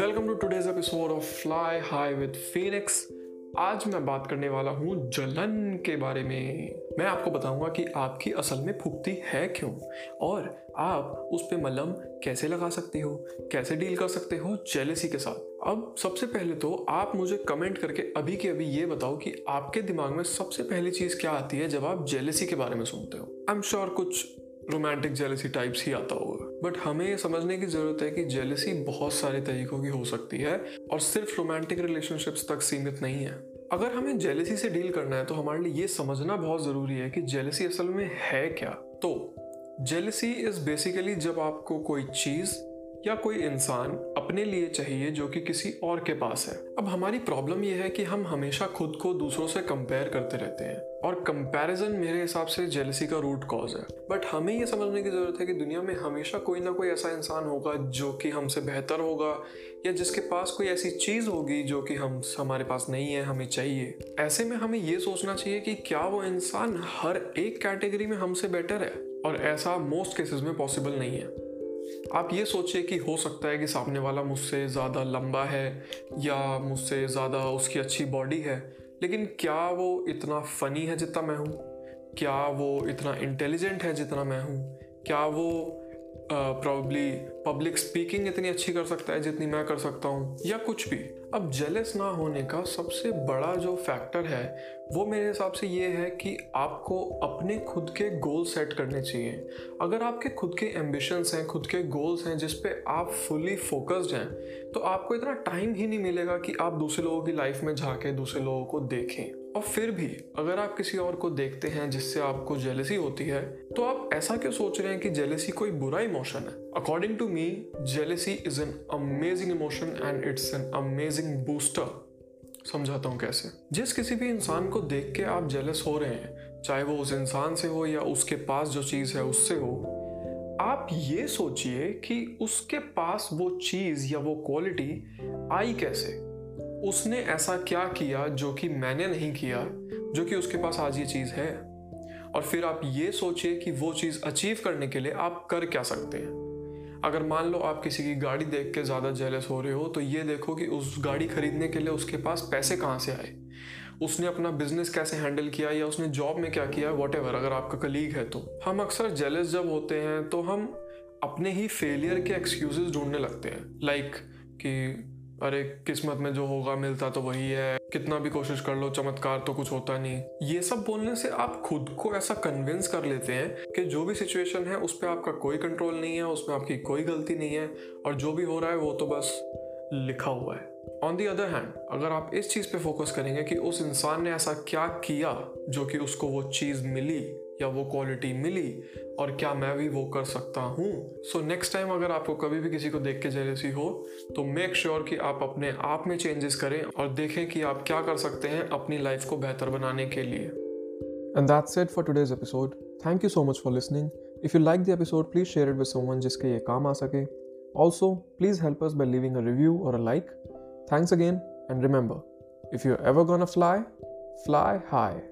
Welcome to today's episode of fly high with Phoenix आज मैं बात करने वाला हूँ जलन के बारे में। मैं आपको बताऊँगा कि आपकी असल में फूकती है क्यों? और आप उस पर मलम कैसे लगा सकते हो? कैसे डील कर सकते हो जेलेसी के साथ? अब सबसे पहले तो आप मुझे कमेंट करके अभी के अभी ये बताओ कि आपके दिमाग में सबसे पहली चीज़ क्या आती है जब आप जेलेसी के बारे में सुनते हो। आई एम श्योर कुछ रोमांटिक जेलसी टाइप्स ही आता होगा। बट हमें ये समझने की ज़रूरत है कि जेलसी बहुत सारे तरीकों की हो सकती है और सिर्फ़ रोमांटिक रिलेशनशिप्स तक सीमित नहीं है। अगर हमें जेलसी से डील करना है तो हमारे लिए ये समझना बहुत ज़रूरी है कि जेलसी असल में है क्या। तो जेलसी इज़ बेसिकली जब आपको कोई चीज़ या कोई इंसान अपने लिए चाहिए जो कि किसी और के पास है? अब हमारी प्रॉब्लम यह है कि हम हमेशा खुद को दूसरों से कंपेयर करते रहते हैं और कंपैरिजन मेरे हिसाब से जेलसी का रूट कॉज है। बट हमें यह समझने की ज़रूरत है कि दुनिया में हमेशा कोई ना कोई ऐसा इंसान होगा जो कि हमसे बेहतर होगा या जिसके पास कोई ऐसी चीज़ होगी जो कि हम, हमारे पास नहीं है, हमें चाहिए। ऐसे में हमें ये सोचना चाहिए कि क्या वो इंसान हर एक कैटेगरी में हमसे बेटर है? और ऐसा मोस्ट केसेस में पॉसिबल नहीं है। आप ये सोचिए कि हो सकता है कि सामने वाला मुझसे ज़्यादा लंबा है या मुझसे ज़्यादा उसकी अच्छी बॉडी है, लेकिन क्या वो इतना फ़नी है जितना मैं हूँ? क्या वो इतना इंटेलिजेंट है जितना मैं हूँ? क्या वो प्रॉब्ली पब्लिक स्पीकिंग इतनी अच्छी कर सकता है जितनी मैं कर सकता हूँ, या कुछ भी। अब जेलस ना होने का सबसे बड़ा जो फैक्टर है, वो मेरे हिसाब से ये है कि आपको अपने खुद के गोल सेट करने चाहिए। अगर आपके खुद के एम्बिशंस हैं, खुद के गोल्स हैं, जिस पे आप फुली फोकस्ड हैं तो आपको इतना टाइम ही नहीं मिलेगा कि आप दूसरे लोगों की लाइफ में जाके दूसरे लोगों को देखें। और फिर भी, अगर आप किसी और को देखते हैं जिससे आपको जेलसी होती है तो आप ऐसा क्यों सोच रहे हैं कि जेलसी कोई बुरा इमोशन है? According to me jealousy is an amazing emotion and it's an amazing booster समझाता हूँ कैसे? जिस किसी भी इंसान को देख के आप जेलस हो रहे हैं, चाहे वो उस इंसान से हो या उसके पास जो चीज़ है उससे हो, आप ये सोचिए कि उसके पास वो चीज़ या वो क्वालिटी आई कैसे? उसने ऐसा क्या किया जो कि मैंने नहीं किया, जो कि उसके पास आज ये चीज़ है? और फिर आप ये सोचिए कि वो चीज़ अचीव करने के लिए आप कर क्या सकते हैं? अगर मान लो आप किसी की गाड़ी देख के ज़्यादा जेलस हो रहे हो तो ये देखो कि उस गाड़ी खरीदने के लिए उसके पास पैसे कहाँ से आए? उसने अपना बिज़नेस कैसे हैंडल किया या उसने जॉब में क्या किया वॉट अगर आपका कलीग है तो। हम अक्सर जेलस जब होते हैं तो हम अपने ही फेलियर के एक्सक्यूजेज ढूँढने लगते हैं। लाइक like, कि अरे, किस्मत में जो होगा, मिलता तो वही है। कितना भी कोशिश कर लो, चमत्कार तो कुछ होता नहीं। ये सब बोलने से आप खुद को ऐसा कन्विंस कर लेते हैं कि जो भी सिचुएशन है, उस पर आपका कोई कंट्रोल नहीं है उसमें आपकी कोई गलती नहीं है, और जो भी हो रहा है, वो तो बस लिखा हुआ है। ऑन दी अदर हैंड अगर आप इस चीज़ पे फोकस करेंगे कि उस इंसान ने ऐसा क्या किया, जो कि उसको वो चीज़ मिली या वो क्वालिटी मिली और क्या मैं भी वो कर सकता हूँ? सो नेक्स्ट टाइम अगर आपको कभी भी किसी को देख के जेलेसी हो तो मेक श्योर sure कि आप अपने आप में चेंजेस करें और देखें कि आप क्या कर सकते हैं अपनी लाइफ को बेहतर बनाने के लिए। And that's it for today's episode thank you so much for listening if you like the episode please share it with someone जिसके ये काम आ सके. Also please help us by leaving a review और a like thanks again and remember if you ever gonna fly fly high